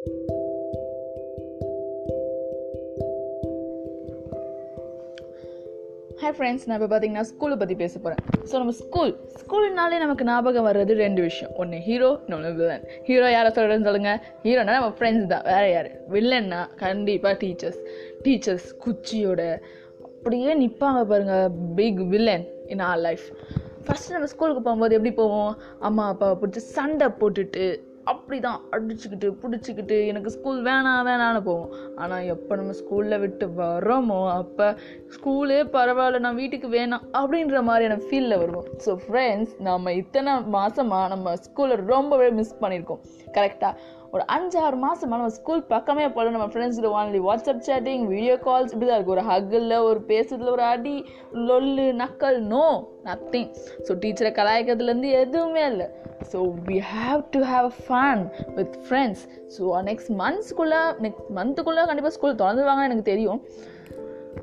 Hi friends நான் இப்போ பார்த்தீங்கன்னா ஸ்கூலை பற்றி பேச போகிறேன் ஸோ நம்ம ஸ்கூல் ஸ்கூல்னாலே நமக்கு ஞாபகம் வர்றது ரெண்டு விஷயம். ஒன்று ஹீரோ இன்னொன்று வில்லன் ஹீரோ யாரை சொல்கிறேன்னு சொல்லுங்கள் ஹீரோனா நம்ம ஃப்ரெண்ட்ஸ் தான். வேறு யார்? வில்லன்னா கண்டிப்பாக டீச்சர்ஸ் டீச்சர்ஸ் குச்சியோட அப்படியே நிற்பாங்க பாருங்கள் big villain in our life first நம்ம ஸ்கூலுக்கு போகும்போது எப்படி போவோம்? அம்மா அப்பாவை பிடிச்சி சண்டை போட்டுட்டு அப்படி தான் அடிச்சுக்கிட்டு பிடிச்சிக்கிட்டு எனக்கு ஸ்கூல் வேணாம் வேணான்னு போவோம். ஆனால் எப்போ நம்ம ஸ்கூலில் விட்டு வரோமோ அப்போ ஸ்கூலே பரவாயில்ல நான் வீட்டுக்கு வேணாம் அப்படின்ற மாதிரியான ஃபீலில் வருவோம். ஸோ ஃப்ரெண்ட்ஸ் நம்ம இத்தனை மாதமாக நம்ம ஸ்கூலை ரொம்பவே மிஸ் பண்ணியிருக்கோம். கரெக்டாக ஒரு அஞ்சாறு மாதமாக நம்ம ஸ்கூல் பக்கமே போல நம்ம friends only WhatsApp chatting video calls இப்படி தான் இருக்குது ஒரு ஹக்கில் ஒரு பேசுறதுல ஒரு அடி லொல்லு நக்கல் நோ நத்திங் ஸோ டீச்சரை கலாய்க்கிறதுலேருந்து எதுவுமே இல்லை. So we have to have a fun with friends so next மந்த்ஸ்க்குள்ளே next மந்த்துக்குள்ளே கண்டிப்பாக ஸ்கூல் திறந்துருவாங்கன்னு எனக்கு தெரியும்.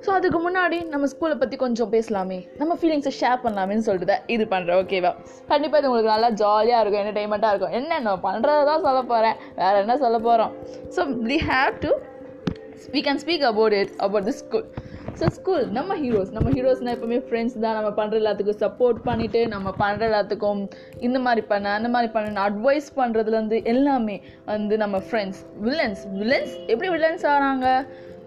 ஸோ அதுக்கு முன்னாடி நம்ம ஸ்கூலை பற்றி கொஞ்சம் பேசலாமே. நம்ம ஃபீலிங்ஸை ஷேர் பண்ணலாமேன்னு சொல்லிட்டு தான் இது பண்ணுறேன் ஓகேவா கண்டிப்பாக இது உங்களுக்கு நல்லா ஜாலியாக இருக்கும் என்டர்டைன்மெண்ட்டாக இருக்கும். என்ன நான் பண்ணுறது தான் சொல்ல போகிறேன் வேறு என்ன சொல்ல போகிறோம் so we have to we can speak about it about the school so school நம்ம ஹீரோஸ் நம்ம ஹீரோஸ்னால் எப்போவுமே ஃப்ரெண்ட்ஸ் தான். நம்ம பண்ணுற எல்லாத்துக்கும் சப்போர்ட் பண்ணிவிட்டு நம்ம பண்ணுற எல்லாத்துக்கும் இந்த மாதிரி பண்ண அந்த மாதிரி பண்ண அட்வைஸ் பண்ணுறதுலேருந்து எல்லாமே வந்து நம்ம ஃப்ரெண்ட்ஸ் வில்லன்ஸ் வில்லன்ஸ் எப்படி வில்லன்ஸ் ஆகிறாங்க?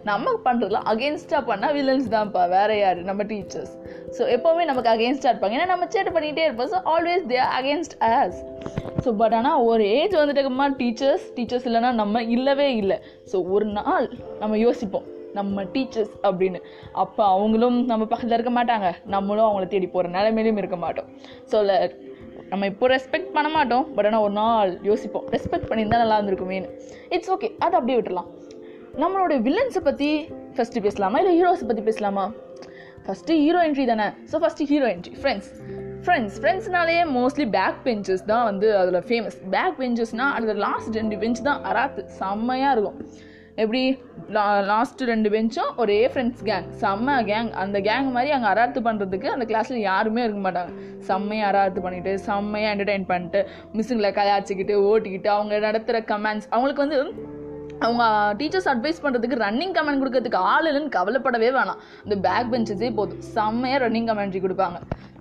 நம்ம பண்ணுறதுலாம் அகேன்ஸ்டாக பண்ணால் வில்லன்ஸ் தான்ப்பா வேற யார்? நம்ம டீச்சர்ஸ் ஸோ எப்போவுமே நமக்கு அகேன்ஸ்டாக இருப்பாங்க. ஏன்னா நம்ம சேட்டை பண்ணிகிட்டே இருப்போம். So always they against us so but ஆனால் ஒரு ஏஜ் வந்துட்டுமா டீச்சர்ஸ் டீச்சர்ஸ் இல்லைன்னா நம்ம இல்லவே இல்லை. ஸோ ஒரு நாள் நம்ம யோசிப்போம் நம்ம டீச்சர்ஸ் அப்படின்னு. அப்போ அவங்களும் நம்ம பக்கத்தில் இருக்க மாட்டாங்க. நம்மளும் அவங்கள தேடி போகிற நிலைமையிலும் இருக்க மாட்டோம். ஸோ நம்ம இப்போ ரெஸ்பெக்ட் பண்ண மாட்டோம். பட் ஆனால் ஒரு நாள் யோசிப்போம். ரெஸ்பெக்ட் பண்ணியிருந்தால் நல்லா இருந்திருக்குமேனு இட்ஸ் ஓகே அதை அப்படியே விட்டுலாம் நம்மளோட வில்லன்ஸை பற்றி ஃபஸ்ட்டு பேசலாமா? இல்லை ஹீரோஸை பற்றி பேசலாமா? ஃபஸ்ட்டு ஹீரோ என்ட்ரி தானே. So first hero entry friends friends ஃப்ரெண்ட்ஸ்னாலேயே mostly back benches தான் வந்து அதில் ஃபேமஸ் பேக் பெஞ்சஸ்னால் அந்த லாஸ்ட் ரெண்டு பெஞ்ச் தான் அராத்து. செம்மையாக இருக்கும். எப்படி? லா லாஸ்ட்டு ரெண்டு பெஞ்சும் ஒரே ஃப்ரெண்ட்ஸ் கேங் செம்ம கேங் அந்த கேங் மாதிரி அங்கே அராத்து பண்ணுறதுக்கு அந்த கிளாஸில் யாருமே இருக்க மாட்டாங்க. செம்மையாக அராத்து பண்ணிவிட்டு செம்மையாக என்டர்டெயின் பண்ணிட்டு மிஸ்ஸுங்களை கலாய்ச்சிக்கிட்டு ஓட்டிக்கிட்டு அவங்க நடத்துகிற கமெண்ட்ஸ் அவங்களுக்கு வந்து அவங்க டீச்சர்ஸ் அட்வைஸ் பண்ணுறதுக்கு ரன்னிங் கமெண்ட் கொடுக்கறதுக்கு ஆள் இல்லைன்னு கவலைப்படவே வேணாம். இந்த பேக் பெஞ்சஸே போதும். செம்மையாக ரன்னிங் கமெண்ட்ரி கொடுப்பாங்க.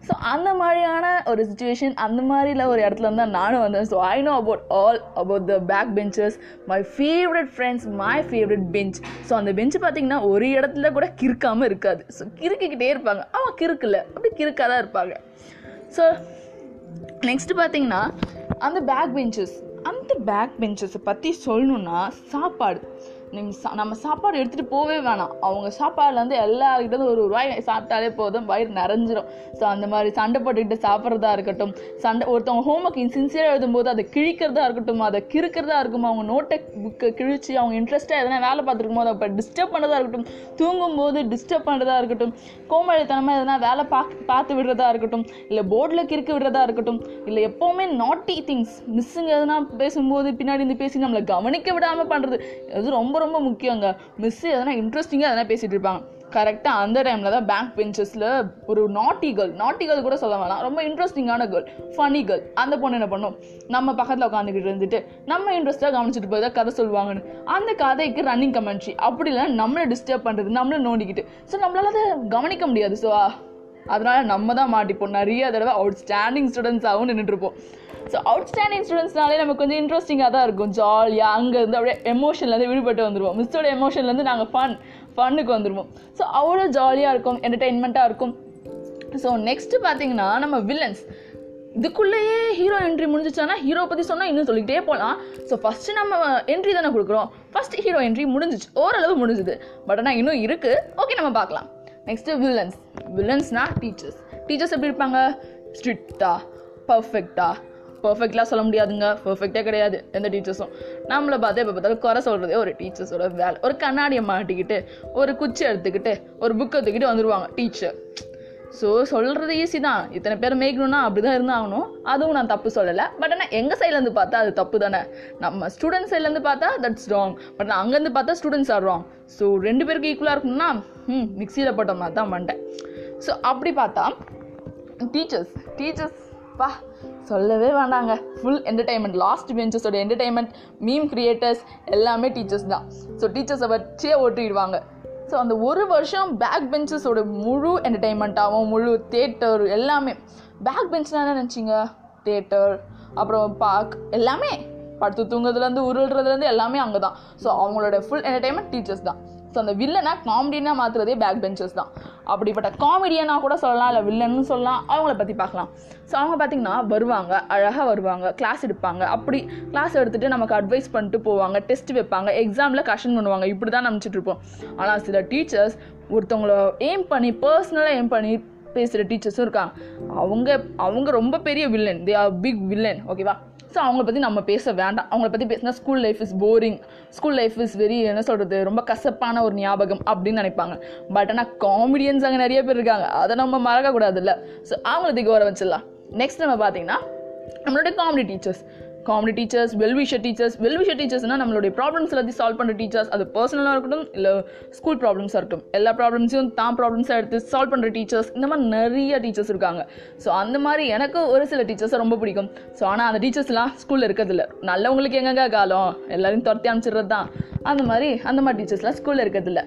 ஸோ அந்த மாதிரியான ஒரு சுச்சுவேஷன் அந்த மாதிரில ஒரு இடத்துல தான் நானும் வந்தேன். So I know about all about the back benches my favourite friends my favourite bench so அந்த பெஞ்ச் பார்த்தீங்கன்னா ஒரு இடத்துல கூட கிறுக்காமல் இருக்காது. ஸோ கிறுக்கிக்கிட்டே இருப்பாங்க. அவன் கிறுக்கல. அப்படி கிறுக்காக தான் இருப்பாங்க. ஸோ நெக்ஸ்ட் பார்த்தீங்கன்னா அந்த பேக் பெஞ்சஸ் அந்த பேக் பெஞ்சஸை பற்றி சொல்லணுன்னா சாப்பாடு. நீங்கள் சா நம்ம சாப்பாடு எடுத்துகிட்டு போவே வேணாம். அவங்க சாப்பாடுலேருந்து எல்லாருக்கிட்ட ஒரு ரூபாய் சாப்பிட்டாலே போதும். வயிறு நிறைஞ்சிரும். ஸோ அந்த மாதிரி சண்டை போட்டுக்கிட்டு சாப்பிட்றதா இருக்கட்டும். சண்டை ஒருத்தவங்க ஹோம் ஒர்க் சின்சியராக எழுதும்போது அதை கிழிக்கிறதா இருக்கட்டும்? அதை கிறுக்கிறதா இருக்கும்? அவங்க நோட்டை புக்கை கிழிச்சு அவங்க இன்ட்ரெஸ்ட்டாக எதனா வேலை பார்த்துருக்கும் போது அப்போ டிஸ்டர்ப் பண்ணுறதா இருக்கட்டும். தூங்கும்போது டிஸ்டர்ப் பண்ணுறதா இருக்கட்டும். கோமழித்தனமாக எதனா வேலை பார்க்க பார்த்து விடுறதா இருக்கட்டும். இல்லை போர்டில் கிறுக்க விடுறதா இருக்கட்டும். இல்லை எப்போவுமே நாட்டி திங்ஸ் மிஸ்ஸுங்க எதனா பேசும்போது பின்னாடி இருந்து பேசி நம்மளை கவனிக்க விடாமல் பண்ணுறது அது ரொம்ப ரொம்ப முக்கியங்க. மிஸ் எதனா இன்ட்ரெஸ்டிங்காக எதனா பேசிகிட்டு இருப்பாங்க. கரெக்டாக அந்த டைமில் தான் பேங்க் பெஞ்சஸில் ஒரு நாட்டி கேர்ள் நாட்டி கேர்ள் கூட சொல்ல வேணாம். ரொம்ப இன்ட்ரெஸ்டிங்கான கேர்ள் ஃபனி கேர்ள் அந்த பொண்ணு என்ன பண்ணும்? நம்ம பக்கத்தில் உட்காந்துக்கிட்டு இருந்துட்டு நம்ம இன்ட்ரெஸ்ட்டாக கவனிச்சிட்டு போய் தான் கதை சொல்லுவாங்கன்னு. அந்த கதைக்கு ரன்னிங் கமெண்ட்ரி அப்படி இல்லை நம்மளை டிஸ்டர்ப் பண்ணுறது நம்மளை நோண்டிக்கிட்டு. ஸோ நம்மளால அதை கவனிக்க முடியாது. ஸோ அதனால் நம்ம தான் மாட்டிப்போம். நிறைய தடவை அவுட் ஸ்டாண்டிங் ஸ்டூடெண்ட்ஸாகவும் நின்றுட்டுருப்போம் ஸோ அவுட் ஸ்டாண்டிங் ஸ்டூடெண்ட்ஸ்னாலே நமக்கு கொஞ்சம் இன்ட்ரெஸ்டிங்காக தான் இருக்கும். ஜாலியாக அங்கேருந்து அப்படியே எமோஷன்லேருந்து விடுபட்டு வந்துடுவோம் மிஸ்ஸோட எமோஷன்லேருந்து நாங்கள் ஃபன் ஃபன்னுக்கு வந்துடுவோம் ஸோ அவ்வளோ ஜாலியாக இருக்கும் என்டர்டெயின்மெண்ட்டாக இருக்கும். ஸோ நெக்ஸ்ட்டு பார்த்தீங்கன்னா நம்ம வில்லன்ஸ் இதுக்குள்ளேயே ஹீரோ என்ட்ரி முடிஞ்சிச்சானா ஹீரோ பற்றி சொன்னால் இன்னும் சொல்லிக்கிட்டே போகலாம் ஸோ ஃபஸ்ட்டு நம்ம என்ட்ரி தானே கொடுக்குறோம். ஃபஸ்ட்டு ஹீரோ என்ட்ரி முடிஞ்சிச்சு. ஓரளவு முடிஞ்சுது. பட் ஆனால் இன்னும் இருக்குது ஓகே நம்ம பார்க்கலாம். நெக்ஸ்ட்டு வில்லன்ஸ் வில்லன்ஸ்னால் டீச்சர்ஸ் டீச்சர்ஸ் எப்படி இருப்பாங்க? ஸ்ட்ரிக்டா பர்ஃபெக்டா பர்ஃபெக்ட்லாம் சொல்ல முடியாதுங்க. பர்ஃபெக்டே கிடையாது எந்த டீச்சர்ஸும் நம்மளை பார்த்து எப்போ பார்த்தாலும் குறை சொல்கிறதே ஒரு டீச்சர்ஸோட வேலை. ஒரு கண்ணாடியை மாட்டிக்கிட்டு ஒரு குச்சி எடுத்துக்கிட்டு ஒரு புக் எடுத்துக்கிட்டு வந்துடுவாங்க டீச்சர் ஸோ சொல்கிறது ஈஸி தான். இத்தனை பேர் மேய்க்கணும்னா அப்படி தான் இருந்தாகணும் அதுவும் நான் தப்பு சொல்லலை. பட் ஆனால் எங்கள் சைட்லேருந்து பார்த்தா அது தப்பு தானே? நம்ம ஸ்டூடெண்ட் சைட்லேருந்து பார்த்தா தட்ஸ் ராங் பட் நான் அங்கேருந்து பார்த்தா ஸ்டூடெண்ட்ஸ் ஆர் ராங் ஸோ ரெண்டு பேருக்கு ஈக்குவலாக இருக்கணும்னா ம் மிக்சியில் போட்ட மாதிரி தான் பண்ணிட்டேன் ஸோ அப்படி பார்த்தா டீச்சர்ஸ் டீச்சர்ஸ் பா சொல்லவே வேண்டாங்க. ஃபுல் என்டர்டைன்மெண்ட் லாஸ்ட் பெஞ்சஸோட என்டர்டைன்மெண்ட் மீம் கிரியேட்டர்ஸ் எல்லாமே டீச்சர்ஸ் தான். ஸோ டீச்சர்ஸை வச்சே ஓட்டிடுவாங்க. ஸோ அந்த ஒரு வருஷம் பேக் பெஞ்சஸோட முழு என்டர்டைன்மெண்ட்டாகவும் முழு தேட்டர் எல்லாமே. பேக் பெஞ்ச்னா என்ன நினச்சிங்க? தேட்டர் அப்புறம் பார்க் எல்லாமே. படுத்து தூங்குறதுலேருந்து உருள்றதுலேருந்து எல்லாமே அங்கே தான் ஸோ அவங்களோட ஃபுல் என்டர்டைன்மெண்ட் டீச்சர்ஸ் தான். ஸோ அந்த வில்லனா காமெடினா மாற்றுறதே பேக் பெஞ்சர்ஸ் தான். அப்படிப்பட்ட காமெடியனா கூட சொல்லலாம் இல்லை வில்லன்னு சொல்லலாம் அவங்கள பற்றி பார்க்கலாம். ஸோ அவங்க பார்த்திங்கன்னா வருவாங்க அழகாக வருவாங்க கிளாஸ் எடுப்பாங்க. அப்படி கிளாஸ் எடுத்துகிட்டு நமக்கு அட்வைஸ் பண்ணிட்டு போவாங்க டெஸ்ட் வைப்பாங்க எக்ஸாமில் கஷன் பண்ணுவாங்க. இப்படி தான் நினச்சிட்ருப்போம் ஆனால் சில டீச்சர்ஸ் ஒருத்தவங்கள எய்ம் பண்ணி பர்சனலாக எய்ம் பண்ணி பேசுகிற டீச்சர்ஸும் இருக்காங்க. அவங்க அவங்க ரொம்ப பெரிய villain they are big villain ஓகேவா ஸோ அவங்கள பற்றி நம்ம பேச வேண்டாம். அவங்கள பற்றி பேசினா school life is boring school life is very என்ன சொல்கிறது ரொம்ப கசப்பான ஒரு ஞாபகம் அப்படின்னு நினைப்பாங்க. பட் ஆனால் காமெடியன்ஸ் அங்கே நிறைய பேர் இருக்காங்க. அதை நம்ம மறக்கக்கூடாதுல்ல. ஸோ அவங்கள திக வர வச்சிடலாம். நெக்ஸ்ட் நம்ம பார்த்தீங்கன்னா நம்மளுடைய comedy teachers comedy teachers wellwisher teachers wellwisher டீச்சர்ஸ்னால் நம்மளுடைய ப்ராப்ளம்ஸ் எல்லாத்தையும் சால்வ் பண்ணுற டீச்சர்ஸ் அது பர்சனலாக இருக்கட்டும் இல்லை ஸ்கூல் ப்ராப்ளம்ஸாக இருக்கட்டும். எல்லா ப்ராப்ளம்ஸையும் தான் ப்ராப்ளம்ஸாக எடுத்து சால்வ் பண்ணுற டீச்சர்ஸ் இந்த மாதிரி நிறைய டீச்சர்ஸ் இருக்காங்க. ஸோ அந்த மாதிரி எனக்கு ஒரு சில டீச்சர்ஸை ரொம்ப பிடிக்கும். ஸோ ஆனால் அந்த டீச்சர்ஸ்லாம் ஸ்கூலில் இருக்கிறதில்ல. நல்லவங்களுக்கு எங்கெங்க காலம்? எல்லாரையும் துரத்தி அனுப்பிச்சிடுறது தான். அந்த மாதிரி அந்த மாதிரி டீச்சர்ஸ்லாம் ஸ்கூலில் இருக்கிறதில்ல.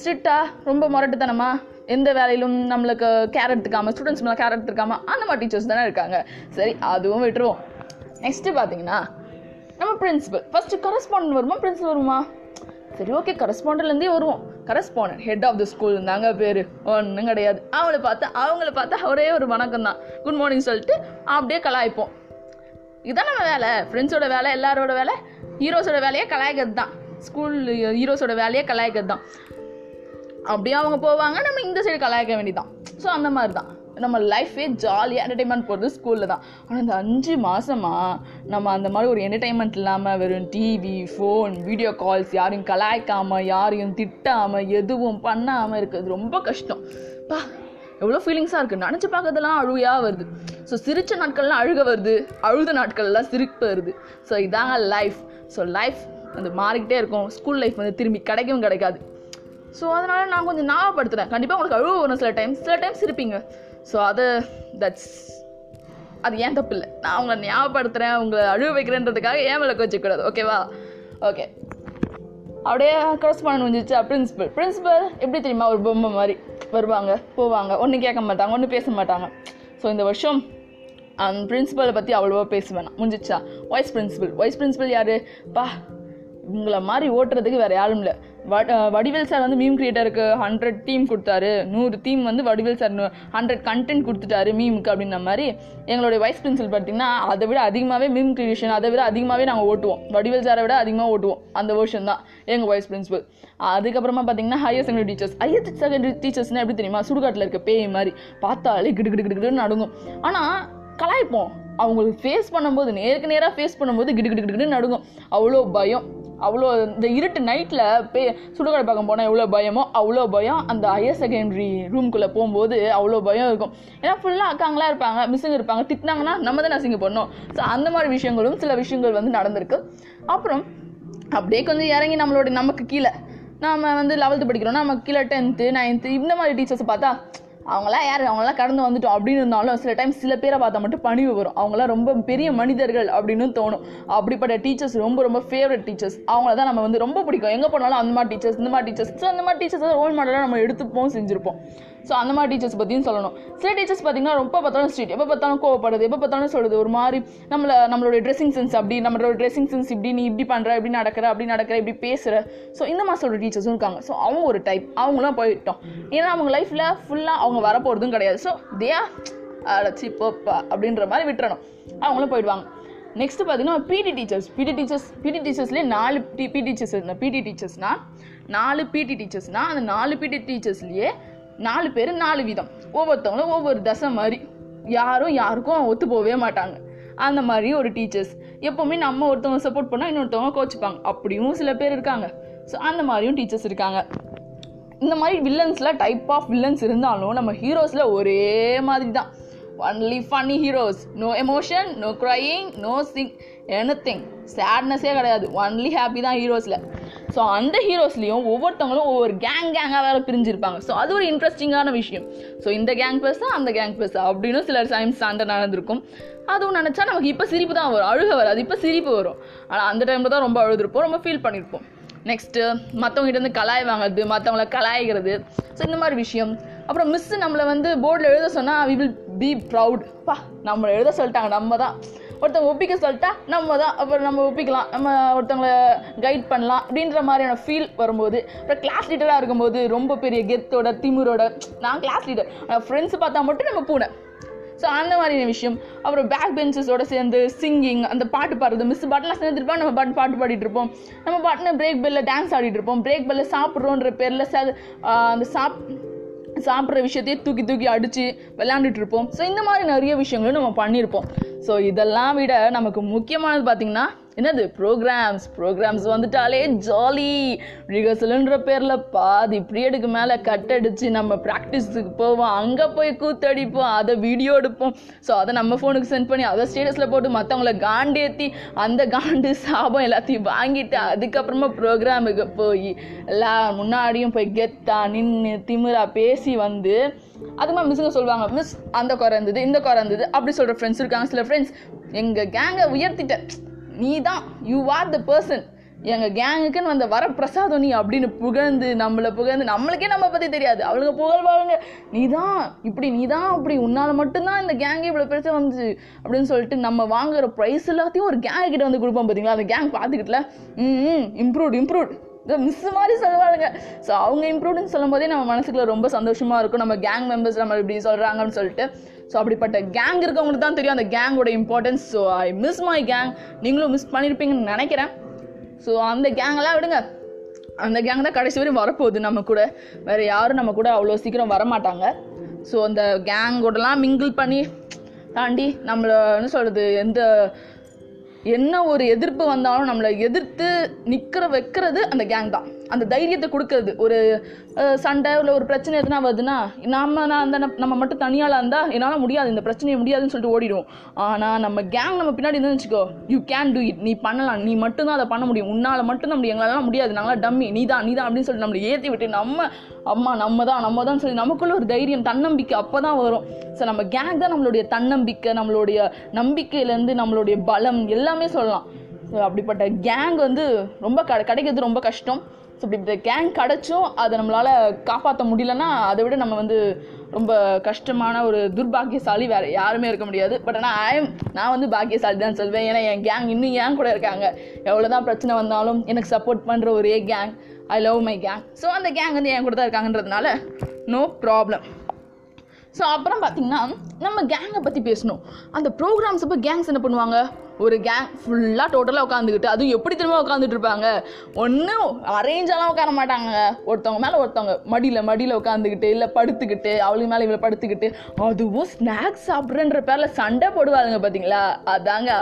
ஸ்ட்ரிக்டாக ரொம்ப முரட்டுத்தனமாக எந்த வேலையிலும் நம்மளுக்கு கேர் எடுத்துக்காமல் ஸ்டூடெண்ட்ஸ் மேலே கேர் எடுத்துக்காமல் அந்த மாதிரி டீச்சர்ஸ் தானே இருக்காங்க. சரி அதுவும் விட்டுருவோம். நெக்ஸ்ட்டு பார்த்தீங்கன்னா நம்ம பிரின்சிபல் ஃபஸ்ட்டு கரஸ்பாண்டன்ட் வருமா? பிரின்சிபல் வருமா? சரி ஓகே கரஸ்பாண்ட்லேருந்தே வருவோம். Correspondent head of the school இருந்தாங்க பேர். ஒன்றும் கிடையாது. அவங்கள பார்த்தா அவங்கள பார்த்தா அவரே ஒரு வணக்கம் தான். குட் மார்னிங் சொல்லிட்டு அப்படியே கலாய்ப்போம். இதுதான் நம்ம வேலை. ஃப்ரெண்ட்ஸோட வேலை எல்லாரோட வேலை ஹீரோஸோட வேலையே கலாய்க்கிறது தான். ஸ்கூல் ஹீரோஸோட வேலையே கலாய்க்கிறது தான். அப்படியே அவங்க போவாங்க நம்ம இந்த சைடு கலாய்க்க வேண்டியதான் ஸோ அந்த மாதிரி தான் நம்ம லைஃபே ஜாலியாக என்டர்டைன்மெண்ட் போகிறது ஸ்கூலில் தான். ஆனால் இந்த அஞ்சு மாதமாக நம்ம அந்த மாதிரி ஒரு என்டர்டைன்மெண்ட் இல்லாமல் வெறும் டிவி ஃபோன் வீடியோ கால்ஸ் யாரையும் கலாய்க்காமல் யாரையும் திட்டாமல் எதுவும் பண்ணாமல் இருக்கிறது ரொம்ப கஷ்டம். பா எவ்வளோ ஃபீலிங்ஸாக இருக்குது நினச்சி பார்க்கறதெல்லாம் அழுவையாக வருது. ஸோ சிரித்த நாட்கள்லாம் அழுக வருது. அழுத நாட்கள்லாம் சிரிப்பு வருது. ஸோ இதாங்க லைஃப் ஸோ லைஃப் வந்து மாறிக்கிட்டே இருக்கும். ஸ்கூல் லைஃப் வந்து திரும்பி கிடைக்கவும் கிடைக்காது. ஸோ அதனால் நான் கொஞ்சம் ஞாபகப்படுத்துகிறேன் கண்டிப்பாக உங்களுக்கு அழுவ வரும் சில டைம் சில டைம் சிரிப்பீங்க. ஸோ அது தட்ஸ் அது ஏன் தப்பு இல்லை நான் அவங்களை ஞாபகப்படுத்துகிறேன் உங்களை அழுவ வைக்கிறேன்றதுக்காக ஏன் விளக்கு வச்சுக்கூடாது ஓகேவா ஓகே அப்படியே கரஸ்பாண்ட் வந்துச்சு பிரின்ஸிபல் பிரின்ஸிபல் எப்படி தெரியுமா? ஒரு பொம்மை மாதிரி. வருவாங்க போவாங்க. ஒன்றும் கேட்க மாட்டாங்க ஒன்றும் பேச மாட்டாங்க. ஸோ இந்த வருஷம் அந்த பிரின்ஸிபலை பற்றி அவ்வளோவா பேசுவேன் முடிஞ்சிச்சா? வைஸ் பிரின்சிபல் வைஸ் பிரின்ஸிபல் யார்? பா உங்களை மாதிரி ஓட்டுறதுக்கு வேறு யாரும் இல்லை. வடிவேல் சார் வந்து மீம் கிரியேட்டருக்கு ஹண்ட்ரட் டீம் கொடுத்தாரு. நூறு டீம் வந்து வடிவேல் சார் ஹண்ட்ரட் கண்டென்ட் கொடுத்துட்டாரு மீமுக்கு அப்படின்ற மாதிரி. எங்களுடைய வைஸ் பிரின்சிபல் பார்த்தீங்கன்னா அதை விட அதிகமாகவே மீம் கிரியேஷன் அதை விட அதிகமாகவே நாங்கள் ஓட்டுவோம். வடிவேல் சாரை விட அதிகமாக ஓட்டுவோம். அந்த வருஷன் தான் எங்கள் வைஸ் பிரின்சிபல் அதுக்கப்புறமா பார்த்தீங்கன்னா higher secondary teachers higher secondary டீச்சர்ஸ்னால் எப்படி தெரியுமா? சுடுகாட்டில் இருக்க பேய் மாதிரி பார்த்தாலே கிடு கிடு கிடு கிடுன்னு நடுங்கும். ஆனால் கலாய்ப்போம். அவங்களுக்கு ஃபேஸ் பண்ணும்போது நேருக்கு நேராக ஃபேஸ் பண்ணும்போது கிடு கிடு கிடுன்னு நடுங்கும். அவ்வளோ பயம். அவ்வளோ இந்த இருட்டு நைட்டில் பே சுடுகாடு பார்க்க போனால் எவ்வளோ பயமோ அவ்வளோ பயம். அந்த ஹையர் செகண்டரி ரூம்குள்ளே போகும்போது அவ்வளோ பயம் இருக்கும். ஏன்னா ஃபுல்லாக அக்காங்களாம் இருப்பாங்க மிஸ்ஸுங்க இருப்பாங்க திட்டினாங்கன்னா நம்ம தான் அசிங்க பண்ணோம் ஸோ அந்த மாதிரி விஷயங்களும் சில விஷயங்கள் வந்து நடந்திருக்கு. அப்புறம் அப்படியே கொஞ்சம் இறங்கி நம்மளோட நமக்கு கீழே நாம் வந்து லெவல்த்து படிக்கிறோம். நமக்கு கீழே டென்த்து நைன்த்து இந்த மாதிரி டீச்சர்ஸை பார்த்தா அவங்களாம் யார்? அவங்களாம் கடந்து வந்துட்டோம் அப்படின்னு இருந்தாலும் சில டைம் சில பேரை பார்த்தா மட்டும் பணிவு வரும். அவங்களாம் ரொம்ப பெரிய மனிதர்கள் அப்படின்னு தோணும். அப்படிப்பட்ட டீச்சர்ஸ் ரொம்ப ரொம்ப ஃபேவரட் டீச்சர்ஸ் அவங்கள தான் நம்ம வந்து ரொம்ப பிடிக்கும். எங்கே போனாலும் அந்த மாதிரி டீச்சர்ஸ் இந்த மாதிரி டீச்சர்ஸ் ஸோ அந்த மாதிரி டீச்சர்ஸ் ரோல் மாடலாக நம்ம எடுத்துப்போம் செஞ்சுருப்போம். ஸோ அந்த மாதிரி டீச்சர்ஸ் பற்றியும் சொல்லணும். சில டீச்சர்ஸ் பார்த்தீங்கன்னா ரொம்ப பார்த்தாலும் ஸ்ட்ரீட் எப்போ பார்த்தாலும் கோவப்படுறது எப்போ பார்த்தாலும் சொல்லுது ஒரு மாதிரி நம்மளை நம்மளோட ட்ரெஸ்ஸிங் சென்ஸ் அப்படி நம்மளோட ட்ரெஸ்ஸிங் சென்ஸ் இப்படி நீ இப்படி பண்ணுற இப்படி நடக்கிற அப்படி நடக்கிற இப்படி பேசுகிற ஸோ இந்த மாதிரி சொல்கிற டீச்சர்ஸும் இருக்காங்க. ஸோ அவங்க ஒரு டைப் அவங்களாம் போயிட்டோம். ஏன்னா அவங்க லைஃப்பில் ஃபுல்லாக அவங்க வரப்போகிறதும் கிடையாது. ஸோ தேயா அடைச்சி போப்பா அப்படின்ற மாதிரி விட்டுறணும். அவங்களும் போயிடுவாங்க. நெக்ஸ்ட்டு பார்த்தீங்கன்னா பிடி டீச்சர்ஸ் பிடி டீச்சர்ஸ் பிடி டீச்சர்ஸ்லேயே நாலு டி பிடி டீச்சர்ஸ் இருந்தால் பிடி டீச்சர்ஸ்னால் நாலு பிடி டீச்சர்ஸ்னால் அந்த நாலு பிடி டீச்சர்ஸ்லேயே நாலு பேர் நாலு விதம். ஒவ்வொருத்தவங்களும் ஒவ்வொரு தசை மாதிரி. யாரும் யாருக்கும் ஒத்து போகவே மாட்டாங்க. அந்த மாதிரி ஒரு டீச்சர்ஸ் எப்போவுமே நம்ம ஒருத்தவங்க சப்போர்ட் பண்ணால் இன்னொருத்தவங்க கோச்சிப்பாங்க. அப்படியும் சில பேர் இருக்காங்க. ஸோ அந்த மாதிரியும் டீச்சர்ஸ் இருக்காங்க. இந்த மாதிரி வில்லன்ஸில் டைப் ஆஃப் வில்லன்ஸ் இருந்தாலும் நம்ம ஹீரோஸில் ஒரே மாதிரி தான் only funny heroes no emotion no crying no sing anything சேட்னஸே கிடையாது. ஒன்லி ஹாப்பி தான் ஹீரோஸில் ஸோ அந்த ஹீரோஸ்லேயும் ஒவ்வொருத்தவங்களும் ஒவ்வொரு கேங் கேங்காக வேறு பிரிஞ்சிருப்பாங்க. ஸோ அது ஒரு இன்ட்ரெஸ்டிங்கான விஷயம். ஸோ இந்த கேங் பெருசா அந்த கேங் பெருசா அப்படின்னு சில டைம்ஸ் சண்டை நடந்திருக்கும். அதுவும் நினச்சா நமக்கு இப்போ சிரிப்பு தான் வரும். அழுக வராது. இப்போ சிரிப்பு வரும். ஆனால் அந்த டைமில் தான் ரொம்ப அழுதுருப்போம். ரொம்ப ஃபீல் பண்ணியிருப்போம் நெக்ஸ்ட்டு மற்றவங்ககிட்ட இருந்து கலாய் வாங்குறது மற்றவங்கள கலாய்கிறது ஸோ இந்த மாதிரி விஷயம். அப்புறம் மிஸ்ஸு நம்மளை வந்து போர்டில் எழுத சொன்னால் வி வில் பி ப்ரவுட் பா நம்மளை எழுத சொல்லிட்டாங்க. நம்ம தான். ஒருத்தவங்க ஒப்பிக்க சொல்லிட்டா நம்ம தான் அப்புறம் நம்ம ஒப்பிக்கலாம் நம்ம ஒருத்தவங்களை கைட் பண்ணலாம் அப்படின்ற மாதிரியான ஃபீல் வரும்போது அப்புறம் கிளாஸ் லீடராக இருக்கும்போது ரொம்ப பெரிய கெத்தோட திமுரோட நான் கிளாஸ் லீடர் ஃப்ரெண்ட்ஸ் பார்த்தா மட்டும் நம்ம பூனை. ஸோ அந்த மாதிரியான விஷயம். அப்புறம் பேக் பெஞ்சஸோட சேர்ந்து சிங்கிங் அந்த பாட்டு பாடுறது மிஸ் பாட்டெலாம் சேர்ந்துருப்போம் நம்ம பாட்டு பாட்டு பாடிட்டு இருப்போம். நம்ம பாட்டுன்னு பிரேக் பெல்ல டான்ஸ் ஆடிட்டு இருப்போம். பிரேக் பெல்ல சாப்பிட்றோன்ற பேரில் அந்த சாப் சாப்பிட்ற விஷயத்தையே தூக்கி தூக்கி அடித்து விளையாண்டுட்டு இருப்போம். ஸோ இந்த மாதிரி நிறைய விஷயங்களும் நம்ம பண்ணியிருப்போம். ஸோ இதெல்லாம் விட நமக்கு முக்கியமானது பார்த்திங்கன்னா என்னது ப்ரோக்ராம்ஸ் ப்ரோக்ராம்ஸ் வந்துட்டாலே ஜாலி ரிஹர்சலுன்ற பேரில் பாதி பீரியடுக்கு மேலே கட் அடித்து நம்ம ப்ராக்டிஸுக்கு போவோம். அங்கே போய் கூத்தடிப்போம் அதை வீடியோ எடுப்போம். ஸோ அதை நம்ம ஃபோனுக்கு சென்ட் பண்ணி அதை ஸ்டேட்டஸில் போட்டு மற்றவங்கள காண்டேற்றி அந்த காண்டு சாபம் எல்லாத்தையும் வாங்கிட்டு அதுக்கப்புறமா ப்ரோக்ராமுக்கு போய் எல்லா முன்னாடியும் போய் கெத்தா நின்று திமிரா பேசி வந்து அதுமா மிஸ்ஸுங்க சொல்லுவாங்க மிஸ் அந்த குறை இருந்தது இந்த குறை இருந்தது அப்படி சொல்கிற ஃப்ரெண்ட்ஸ் இருக்காங்க. சில ஃப்ரெண்ட்ஸ் எங்கள் கேங்கை உயர்த்திட்டேன் நீ தான் யூ ஆர் த பர்சன் எங்கள் கேங்குக்குன்னு வந்த வரப்பிரசாதம் நீ அப்படின்னு புகழ்ந்து நம்மளை புகழ்ந்து நம்மளுக்கே நம்ம பற்றி தெரியாது. அவளுங்க புகழ்வாளுங்க. நீ தான் இப்படி நீ தான் அப்படி உன்னால் மட்டும்தான் இந்த கேங்கு இவ்வளோ பெருசாக வந்துச்சு அப்படின்னு சொல்லிட்டு நம்ம வாங்குற ப்ரைஸ் எல்லாத்தையும் ஒரு கேங் கிட்ட வந்து கொடுப்போம் பார்த்தீங்களா அந்த கேங் பார்த்துக்கிட்டல ம் இம்ப்ரூவ்ட் இம்ப்ரூவ்ட் இந்த மிஸ் மாதிரி சொல்லுவாளுங்க. ஸோ அவங்க இம்ப்ரூவ்டுன்னு சொல்லும் போதே நம்ம மனசுக்குள்ள ரொம்ப சந்தோஷமாக இருக்கும். நம்ம கேங் மெம்பர்ஸ் நம்ம இப்படி சொல்கிறாங்கன்னு சொல்லிட்டு ஸோ அப்படிப்பட்ட கேங் இருக்கவங்களுக்கு தான் தெரியும் அந்த கேங்கோட importance so I miss my gang நீங்களும் மிஸ் பண்ணியிருப்பீங்கன்னு நினைக்கிறேன். ஸோ அந்த கேங்கெல்லாம் விடுங்க. அந்த கேங் தான் கடைசி வரையும் வரப்போகுது நம்ம கூட. வேறு யாரும் நம்ம கூட அவ்வளோ சீக்கிரம் வரமாட்டாங்க. ஸோ அந்த கேங்கோடலாம் மிங்கிள் பண்ணி தாண்டி நம்மளை என்ன சொல்கிறது எந்த என்ன ஒரு எதிர்ப்பு வந்தாலும் நம்மளை எதிர்த்து நிற்கிற வைக்கிறது அந்த கேங் தான். அந்த தைரியத்தை கொடுக்கறது. ஒரு சண்டை இல்லை ஒரு பிரச்சனை எதுனா வருதுன்னா நம்ம நான் அந்த நம்ம மட்டும் தனியாளாக இருந்தால் என்னால் முடியாது இந்த பிரச்சனையை முடியாதுன்னு சொல்லிட்டு ஓடிடுவோம். ஆனால் நம்ம கேங் நம்ம பின்னாடி இருந்து வச்சுக்கோ யூ கேன் டூ இட் நீ பண்ணலாம். நீ மட்டும்தான் அதை பண்ண முடியும். உன்னால் மட்டும் நம்ம எங்களால் முடியாது. நாங்களாம் டம்மி நீ தான் நீ தான் அப்படின்னு சொல்லிட்டு நம்மளை ஏற்றி விட்டு நம்ம அம்மா நம்ம தான் நம்ம தான் சொல்லி நமக்குள்ள ஒரு தைரியம் தன்னம்பிக்கை அப்போ தான் வரும். ஸோ நம்ம கேங் தான் நம்மளுடைய தன்னம்பிக்கை நம்மளுடைய நம்பிக்கையிலேருந்து நம்மளுடைய பலம் எல்லாமே சொல்லலாம். ஸோ அப்படிப்பட்ட கேங் வந்து ரொம்ப க கிடைக்கிறது ரொம்ப கஷ்டம். ஸோ இந்த கேங் கிடச்சும் அதை நம்மளால் காப்பாற்ற முடியலன்னா அதை விட நம்ம வந்து ரொம்ப கஷ்டமான ஒரு துர்பாக்கியசாலி வேறு யாருமே இருக்க முடியாது. பட் ஆனால் ஐம் நான் வந்து பாக்கியசாலி தான் சொல்வேன். ஏன்னா என் கேங் இன்னும் ஏன் கூட இருக்காங்க? எவ்வளோ தான் பிரச்சனை வந்தாலும் எனக்கு சப்போர்ட் பண்ணுற ஒரே gang I love my gang so அந்த கேங் வந்து என் கூட தான் இருக்காங்கன்றதுனால நோ ப்ராப்ளம் ஸோ அப்புறம் பார்த்தீங்கன்னா நம்ம கேங்கை பற்றி பேசணும். அந்த ப்ரோக்ராம்ஸ் அப்போ கேங்ஸ் என்ன பண்ணுவாங்க? ஒரு கேங் ஃபுல்லாக டோட்டலாக உட்காந்துக்கிட்டு அதுவும் எப்படி திரும்ப உட்காந்துட்டு இருப்பாங்க? ஒன்றும் அரேஞ்செல்லாம் உட்கார மாட்டாங்க ஒருத்தவங்க மேலே ஒருத்தவங்க மடியில் மடியில் உட்காந்துக்கிட்டு இல்லை படுத்துக்கிட்டு அவளுக்கு மேலே இவ்வளோ படுத்துக்கிட்டு அதுவும் ஸ்நாக்ஸ் சாப்பிட்றன்ற பேரில் சண்டை போடுவாருங்க பார்த்தீங்களா அதாங்க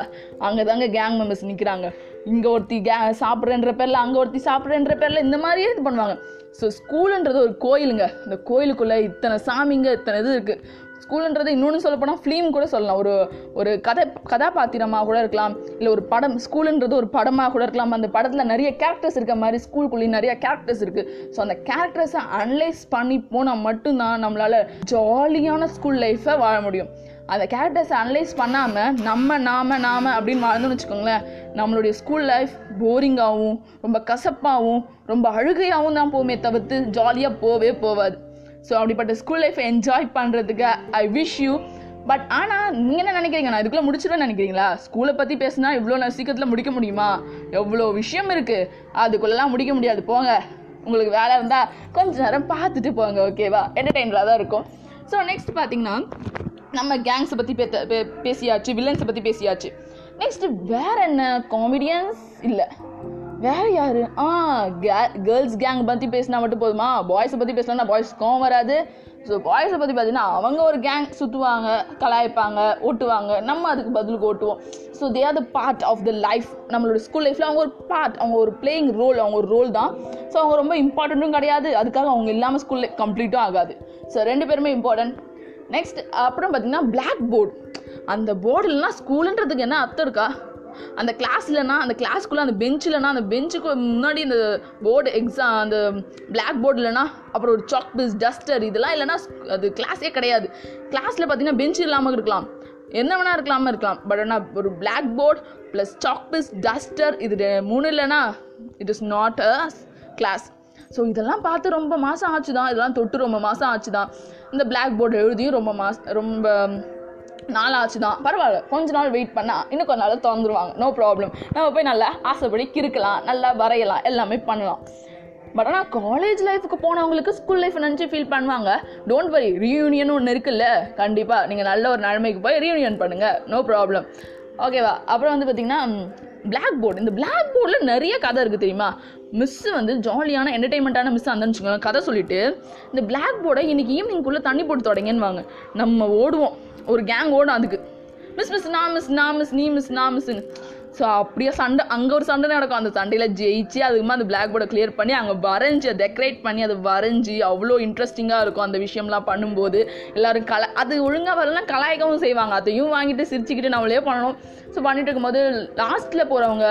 அங்கே தாங்க கேங் மெம்பர்ஸ் நிற்கிறாங்க இங்கே ஒருத்தி கே சாப்பிட்றன்ற பேரில் அங்கே ஒருத்தி சாப்பிட்றன்ற பேரில் இந்த மாதிரியே இது பண்ணுவாங்க. ஸோ ஸ்கூலுன்றது ஒரு கோயிலுங்க. இந்த கோயிலுக்குள்ளே இத்தனை சாமிங்க இத்தனை இது இருக்குது ஸ்கூலுன்றது இன்னொன்று சொல்லப்போனால் ஃபிலிம் கூட சொல்லலாம். ஒரு ஒரு கதை கதாபாத்திரமாக கூட இருக்கலாம். இல்லை ஒரு படம் ஸ்கூலுன்றது ஒரு படமாக கூட இருக்கலாம். அந்த படத்தில் நிறைய கேரக்டர்ஸ் இருக்க மாதிரி ஸ்கூலுக்குள்ளேயும் நிறைய கேரக்டர்ஸ் இருக்குது ஸோ அந்த கேரக்டர்ஸை அனலைஸ் பண்ணி போனால் மட்டும்தான் நம்மளால் ஜாலியான ஸ்கூல் லைஃப்பை வாழ முடியும். அந்த கேரக்டர்ஸை அனலைஸ் பண்ணாமல் நம்ம நாம நாம அப்படின்னு வாழ்ந்தோம்னு வச்சுக்கோங்களேன் நம்மளுடைய ஸ்கூல் லைஃப் போரிங்காகவும் ரொம்ப கசப்பாகவும் ரொம்ப அழுகையாகவும் தான் போமே தவிர்த்து ஜாலியாக போவே போகாது ஸோ அப்படிப்பட்ட ஸ்கூல் லைஃப்பை என்ஜாய் பண்ணுறதுக்கு ஐ விஷ் யூ பட் ஆனால் நீங்கள் என்ன நினைக்கிறீங்க? நான் இதுக்குள்ளே முடிச்சிடுவேன் நினைக்கிறீங்களா? ஸ்கூலை பற்றி பேசுனா இவ்வளோ நான் சீக்கிரத்தில் முடிக்க முடியுமா? எவ்வளோ விஷயம் இருக்குது அதுக்குள்ளெல்லாம் முடிக்க முடியாது. போங்க. உங்களுக்கு வேலை இருந்தால் கொஞ்ச நேரம் பார்த்துட்டு போங்க ஓகேவா என்டர்டெயின்லாக தான் இருக்கும். ஸோ நெக்ஸ்ட் பார்த்தீங்கன்னா நம்ம கேங்ஸை பற்றி பே பே- பேசியாச்சு வில்லன்ஸை பற்றி பேசியாச்சு. நெக்ஸ்ட் வேற என்ன? காமெடியன்ஸ் இல்லை. வேற யார்? ஆ கேர்ள்ஸ் கேங் பற்றி பேசினா மட்டும் போதுமா? பாய்ஸை பற்றி பேசலன்னா பாய்ஸ்க்கும் வராது. ஸோ பாய்ஸை பற்றி பார்த்தீங்கன்னா அவங்க ஒரு கேங் சுற்றுவாங்க கலாய்ப்பாங்க ஓட்டுவாங்க. நம்ம அதுக்கு பதிலுக்கு ஓட்டுவோம். So they are the part of the life நம்மளோட ஸ்கூல் லைஃப்பில் அவங்க ஒரு பார்ட் அவங்க ஒரு பிளேயிங் ரோல் அவங்க ஒரு ரோல் தான். ஸோ அவங்க ரொம்ப இம்பார்ட்டண்ட்டும் கிடையாது. அதுக்காக அவங்க இல்லாமல் ஸ்கூல் கம்ப்ளீட்டும் ஆகாது. ஸோ ரெண்டு பேருமே இம்பார்ட்டன்ட் நெக்ஸ்ட் அப்புறம் பார்த்தீங்கன்னா பிளாக் போர்டு அந்த போர்டு ஸ்கூலுன்றதுக்கு என்ன அர்த்தம் இருக்கா? அந்த கிளாஸ் இல்லைனா அந்த கிளாஸ்க்குள்ளே அந்த பெஞ்ச் இல்லைனா அந்த பெஞ்சுக்கு முன்னாடி இந்த போர்டு எக்ஸாம் அந்த பிளாக் போர்டு இல்லைனா அப்புறம் ஒரு சாக் பீஸ் டஸ்டர் இதெல்லாம் இல்லைனா அது கிளாஸே கிடையாது. கிளாஸில் பார்த்தீங்கன்னா பெஞ்ச் இல்லாமல் இருக்கலாம். என்ன வேணா இருக்கலாமல் இருக்கலாம். பட் ஆனால் ஒரு blackboard plus chalk piece duster இது மூணு இல்லைனா it is not a class so இதெல்லாம் பார்த்து ரொம்ப மாதம் ஆச்சு தான் இதெல்லாம் தொட்டு ரொம்ப மாதம் ஆச்சு தான் இந்த பிளாக் போர்டு எழுதியும் ரொம்ப மாசம் ரொம்ப நாள் ஆச்சு தான் பரவாயில்ல. கொஞ்ச நாள் வெயிட் பண்ணால் இன்னும் கொஞ்ச நாள் திறந்துருவாங்க. நோ ப்ராப்ளம் நம்ம போய் நல்லா ஆசைப்படி கிறுக்கலாம். நல்லா வரையலாம். எல்லாமே பண்ணலாம். பட் ஆனால் காலேஜ் லைஃபுக்கு போனவங்களுக்கு ஸ்கூல் லைஃப் நினச்சி ஃபீல் பண்ணுவாங்க. டோன்ட் வரி ரீயூனியன் ஒன்று இருக்குல்ல. கண்டிப்பாக நீங்கள் நல்ல ஒரு நிலைமைக்கு போய் ரீயூனியன் பண்ணுங்கள் நோ ப்ராப்ளம் ஓகேவா? அப்புறம் வந்து பார்த்தீங்கன்னா பிளாக் போர்டு இந்த பிளாக் போர்டில் நிறைய கதை இருக்குது தெரியுமா? மிஸ்ஸு வந்து ஜாலியான என்டர்டைன்மெண்ட்டான மிஸ் அந்த வச்சுக்கோங்க கதை சொல்லிட்டு இந்த பிளாக் போர்டை இன்றைக்கி ஈவினிங்குள்ளே தண்ணி போட்டு தொடங்கன்னு நம்ம ஓடுவோம். ஒரு கேங் ஓடும் அதுக்கு. மிஸ் மிஸ் நான் மிஸ் நான் மிஸ் நீ மிஸ் நான் மிஸ்ன்னு ஸோ அப்படியே சண்டை அங்கே ஒரு சண்டை நடக்கும். அந்த சண்டையில் ஜெயிச்சு அதுக்குமா அந்த பிளாக் போர்டை கிளியர் பண்ணி அங்கே வரைஞ்சி அதை டெக்கரேட் பண்ணி அதை வரைஞ்சி அவ்வளோ இன்ட்ரெஸ்டிங்காக இருக்கும் அந்த விஷயம்லாம் பண்ணும்போது. எல்லோரும் கல அது ஒழுங்காக வரலாம் கலாய்க்கவும் செய்வாங்க. அதையும் வாங்கிட்டு சிரிச்சுக்கிட்டு நம்மளே பண்ணணும். ஸோ பண்ணிட்டு இருக்கும்போது லாஸ்ட்டில் போகிறவங்க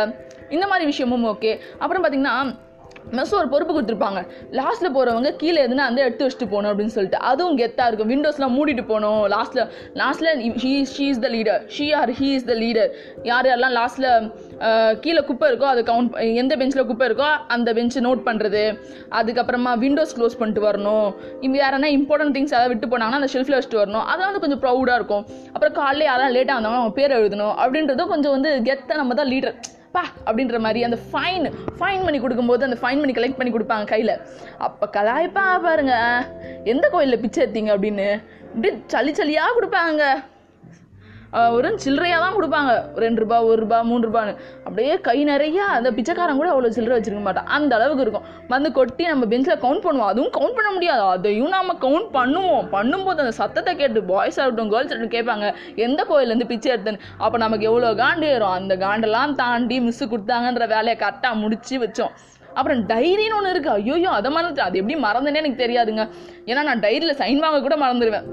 இந்த மாதிரி விஷயமும் ஓகே அப்புறம் பார்த்திங்கன்னா மெஸ் ஒரு பொறுப்பு கொடுத்துருப்பாங்க. லாஸ்ட்டில் போகிறவங்க கீழே எதுனா வந்து எடுத்து வச்சுட்டு போகணும் அப்படின்னு சொல்லிட்டு. அதுவும் கெத்தாக இருக்கும். விண்டோஸ்லாம் மூடிட்டு போகணும். லாஸ்ட்டில் லாஸ்ட்டில் he she is the leader she or he is the leader யார் யாரெல்லாம் லாஸ்ட்டில் கீழே குப்பை இருக்கோ அது கவுண்ட் எந்த பெஞ்சில் குப்பை இருக்கோ அந்த பெஞ்சை நோட் பண்ணுறது அதுக்கப்புறமா விண்டோஸ் க்ளோஸ் பண்ணிட்டு வரணும். இங்கே யாரனா இம்பார்ட்டன்ட் திங்ஸ் ஏதாவது விட்டு போனாங்கன்னா அந்த ஷெல்ஃபில் வச்சுட்டு வரணும். அதெல்லாம் வந்து கொஞ்சம் ப்ரௌடாக இருக்கும். அப்புறம் காலையில் யாராவது லேட்டாக வந்தாங்கன்னா அவங்க பேர் எழுதணும். அப்படின்றதும் கொஞ்சம் வந்து கெத்தை நம்ம தான் லீடர் பா அப்படின்ற மாதிரி அந்த ஃபைன் ஃபைன் பண்ணி கொடுக்கும்போது அந்த ஃபைன் பண்ணி கலெக்ட் பண்ணி கொடுப்பாங்க கையில். அப்போ கலாய்ப்பா பாருங்க. எந்த கோயிலில் பிச்சை எடுத்தீங்க அப்படின்னு? இப்படி சளி சளியாக கொடுப்பாங்க. ஒரு சில்லறையாக தான் கொடுப்பாங்க. ரெண்டு ரூபா ஒரு ரூபா மூணு ரூபான்னு. அப்படியே கை நிறையா அந்த பிச்சைக்காரன் கூட அவ்வளோ சில்லறை வச்சுருக்க மாட்டான். அந்த அளவுக்கு இருக்கும். வந்து கொட்டி நம்ம பெஞ்சில் கவுண்ட் பண்ணுவோம். அதுவும் கவுண்ட் பண்ண முடியாது. அதையும் நம்ம கவுண்ட் பண்ணுவோம். பண்ணும்போது அந்த சத்தத்தை கேட்டு பாய்ஸ் ஆகட்டும் கேர்ள்ஸ் ஆகட்டும் கேட்பாங்க எந்த கோயிலேருந்து பிச்சை எடுத்தேன்னு? அப்போ நமக்கு எவ்வளோ காண்டு ஏறும். அந்த காண்டெல்லாம் தாண்டி மிஸ்ஸு கொடுத்தாங்கன்ற வேலையை கரெக்டாக முடிச்சு வச்சோம். அப்புறம் டைரின்னு ஒன்று இருக்குது ஐயோ அதை மறந்துட்டு அது எப்படி மறந்துனே எனக்கு தெரியாதுங்க. ஏன்னா நான் டைரியில் சைன் வாங்க கூட மறந்துடுவேன்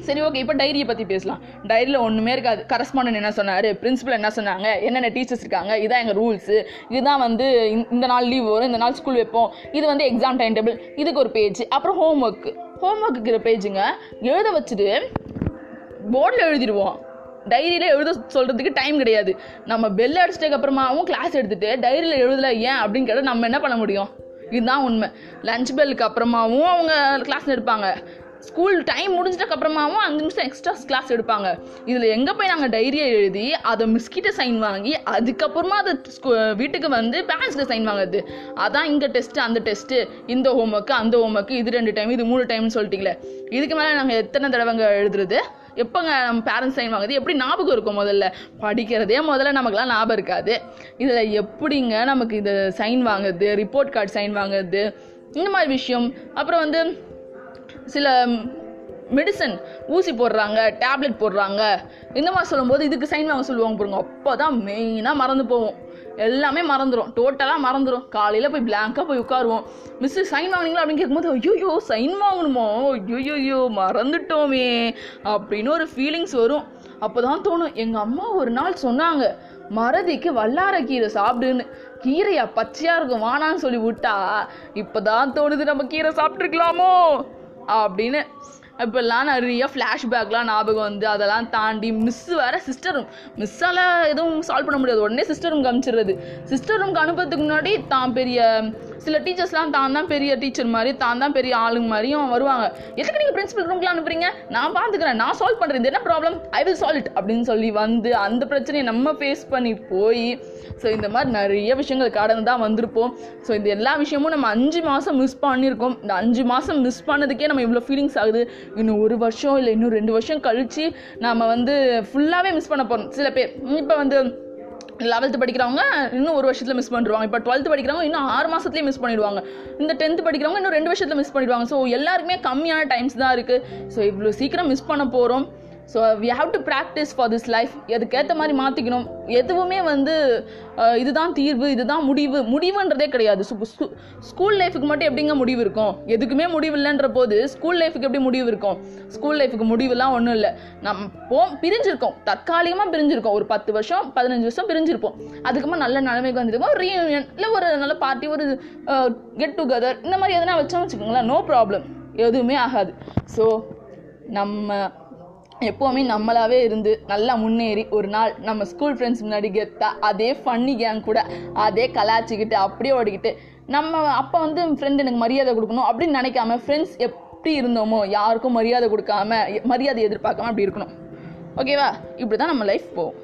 சரி ஓகே இப்போ டைரியை பற்றி பேசலாம். டைரியில் ஒன்றுமே இருக்காது. கரஸ்பாண்டன்ட் என்ன சொன்னார்? பிரின்ஸிபல் என்ன சொன்னாங்க? என்னென்ன டீச்சர்ஸ் இருக்காங்க? இதான் எங்கள் ரூல்ஸு இதுதான் வந்து இந்த- இந்த நாள் லீவ் வரும். இந்த நாள் ஸ்கூல் வைப்போம். இது வந்து எக்ஸாம் டைம் டேபிள் இதுக்கு ஒரு பேஜ் அப்புறம் ஹோம் ஒர்க்கு ஹோம் ஒர்க்குங்கிற பேஜுங்க எழுத வச்சுட்டு போர்டில் எழுதிடுவோம். டைரியில் எழுத சொல்கிறதுக்கு டைம் கிடையாது. நம்ம பெல் அடிச்சிட்டதுக்கு அப்புறமாவும் கிளாஸ் எடுத்துகிட்டு டைரியில் எழுதல ஏன் அப்படின்னு கேட்டால் நம்ம என்ன பண்ண முடியும்? இதுதான் உண்மை. லஞ்ச் பெல்லுக்கு அப்புறமாவும் அவங்க கிளாஸ் எடுப்பாங்க. ஸ்கூல் டைம் முடிஞ்சதுக்கப்புறமாவும் அப்புறமாவும் அஞ்சு நிமிஷம் எக்ஸ்ட்ரா கிளாஸ் எடுப்பாங்க. இதில் எங்கே போய் நாங்கள் டைரியை எழுதி அதை மிஸ்கிட்ட சைன் வாங்கி அதுக்கப்புறமா அதை ஸ்கூ- வீட்டுக்கு வந்து பேரண்ட்ஸ்க்கு சைன் வாங்குறது. அதான் இங்கே டெஸ்ட்டு அந்த டெஸ்ட்டு இந்த ஹோம்ஒர்க்கு அந்த ஹோம்ஒர்க்கு இது ரெண்டு டைம் இது மூணு டைம்னு சொல்லிட்டீங்களே. இதுக்கு மேலே நாங்கள் எத்தனை தடவைங்க எழுதுறது? எப்போங்க நம்ம பேரண்ட்ஸ் சைன் வாங்குறது? எப்படி ஞாபகம் இருக்கும் முதல்ல? படிக்கிறதே முதல்ல நமக்குலாம் ஞாபகம் இருக்காது. இதில் எப்படிங்க நமக்கு இது சைன் வாங்குறது? ரிப்போர்ட் கார்டு சைன் வாங்குறது? இந்த மாதிரி விஷயம். அப்புறம் வந்து சில மெடிசன் ஊசி போடுறாங்க டேப்லெட் போடுறாங்க. இந்த மாதிரி சொல்லும்போது இதுக்கு சைன் வாங்க சொல்லுவாங்க பாருங்க. அப்போ தான் மெயினாக மறந்து போவோம். எல்லாமே மறந்துடும் டோட்டலாக மறந்துடும் காலையில் போய் பிளாங்காக போய் உட்காருவோம். மிஸ்ஸு சைன் வாங்கினீங்களா அப்படின்னு கேட்கும்போது ஐயோ சைன் வாங்கணுமோ? ஐயோ மறந்துட்டோமே அப்படின்னு ஒரு ஃபீலிங்ஸ் வரும். அப்போ தான் தோணும் எங்கள் அம்மா ஒரு நாள் சொன்னாங்க மறதிக்கு வல்லார கீரை சாப்பிடுன்னு. கீரையா பச்சையாக இருக்கும் வானான்னு சொல்லி விட்டா இப்போ தான் தோணுது நம்ம கீரை சாப்பிட்ருக்கலாமோ அப்படின்னு. இப்போல்லாம் நிறைய ஃப்ளாஷ்பேக்லாம் ஞாபகம் வந்து அதெல்லாம் தாண்டி மிஸ் வேறு சிஸ்டர் ரூம். மிஸ்ஸால் எதுவும் சால்வ் பண்ண முடியாது. உடனே சிஸ்டர் ரூம்க்கு அனுப்பிச்சிடுறது சிஸ்டர் ரூம்க்கு அனுப்புறதுக்கு முன்னாடி தான் பெரிய சில டீச்சர்ஸ்லாம் தான் தான் பெரிய டீச்சர் மாதிரி தான் தான் பெரிய ஆளுங்க மாதிரியும் வருவாங்க. எதுக்கு நீங்கள் பிரின்சிபல் ரூம்க்குலாம் அனுப்புறீங்க? நான் பார்த்துக்கிறேன் நான் சால்வ் பண்ணுறது என்ன problem I will solve it அப்படின்னு சொல்லி வந்து அந்த பிரச்சனையை நம்ம ஃபேஸ் பண்ணி போய் ஸோ இந்த மாதிரி நிறைய விஷயங்கள் கடந்து தான் வந்திருப்போம். ஸோ இந்த எல்லா விஷயமும் நம்ம அஞ்சு மாதம் மிஸ் பண்ணியிருக்கோம். இந்த அஞ்சு மாதம் மிஸ் பண்ணதுக்கே நம்ம இவ்வளோ ஃபீலிங்ஸ் ஆகுது. இன்னும் ஒரு வருஷம் இல்லை இன்னும் ரெண்டு வருஷம் கழித்து நம்ம வந்து ஃபுல்லாகவே மிஸ் பண்ண போகிறோம் சில பேர். இப்போ வந்து லெவல்த்து படிக்கிறவங்க இன்னும் ஒரு வருஷத்தில் மிஸ் பண்ணிடுவாங்க. இப்போ டுவெல்த்து படிக்கிறவங்க இன்னும் ஆறு மாதத்துலேயே மிஸ் பண்ணிடுவாங்க. இந்த டென்த்து படிக்கிறவங்க இன்னும் ரெண்டு வருஷத்தில் மிஸ் பண்ணிடுவாங்க. ஸோ எல்லாருக்குமே கம்மியான டைம்ஸ் தான் இருக்குது ஸோ இவ்வளோ சீக்கிரம் மிஸ் பண்ண போகிறோம் so we have to practice for this life அதுக்கேற்ற மாதிரி மாற்றிக்கணும் எதுவுமே வந்து இதுதான் தீர்வு இதுதான் முடிவு. முடிவுன்றதே கிடையாது. ஸ்கூல் லைஃபுக்கு மட்டும் எப்படிங்க முடிவு இருக்கும்? எதுக்குமே முடிவு இல்லைன்ற போது ஸ்கூல் லைஃபுக்கு எப்படி முடிவு இருக்கும்? ஸ்கூல் லைஃபுக்கு முடிவுலாம் ஒன்றும் இல்லை. நம்ம போ பிரிஞ்சிருக்கோம். தற்காலிகமாக பிரிஞ்சிருக்கோம். ஒரு பத்து வருஷம் பதினஞ்சு வருஷம் பிரிஞ்சிருப்போம். அதுக்கப்புறம் நல்ல நிலைமைக்கு வந்துருக்கோம் ரீயூனியன் இல்லை ஒரு நல்ல பார்ட்டி ஒரு கெட் டுகெதர் இந்த மாதிரி எதனா வச்சோம் வச்சுக்கோங்களேன் நோ ப்ராப்ளம் எதுவுமே ஆகாது. ஸோ நம்ம எப்போவுமே நம்மளாவே இருந்து நல்லா முன்னேறி ஒரு நாள் நம்ம ஸ்கூல் ஃப்ரெண்ட்ஸ் முன்னாடி கெத்தா அதே ஃபன்னி கேங் கூட அதே கலாச்சிக்கிட்டு அப்படியே ஓடிக்கிட்டு நம்ம அப்போ வந்து ஃப்ரெண்ட் எனக்கு மரியாதை கொடுக்கணும் அப்படின்னு நினைக்காம ஃப்ரெண்ட்ஸ் எப்படி இருந்தோமோ யாருக்கும் மரியாதை கொடுக்காம மரியாதை எதிர்பார்க்காம அப்படி இருக்கணும். ஓகேவா இப்படி தான் நம்ம லைஃப் போகும்.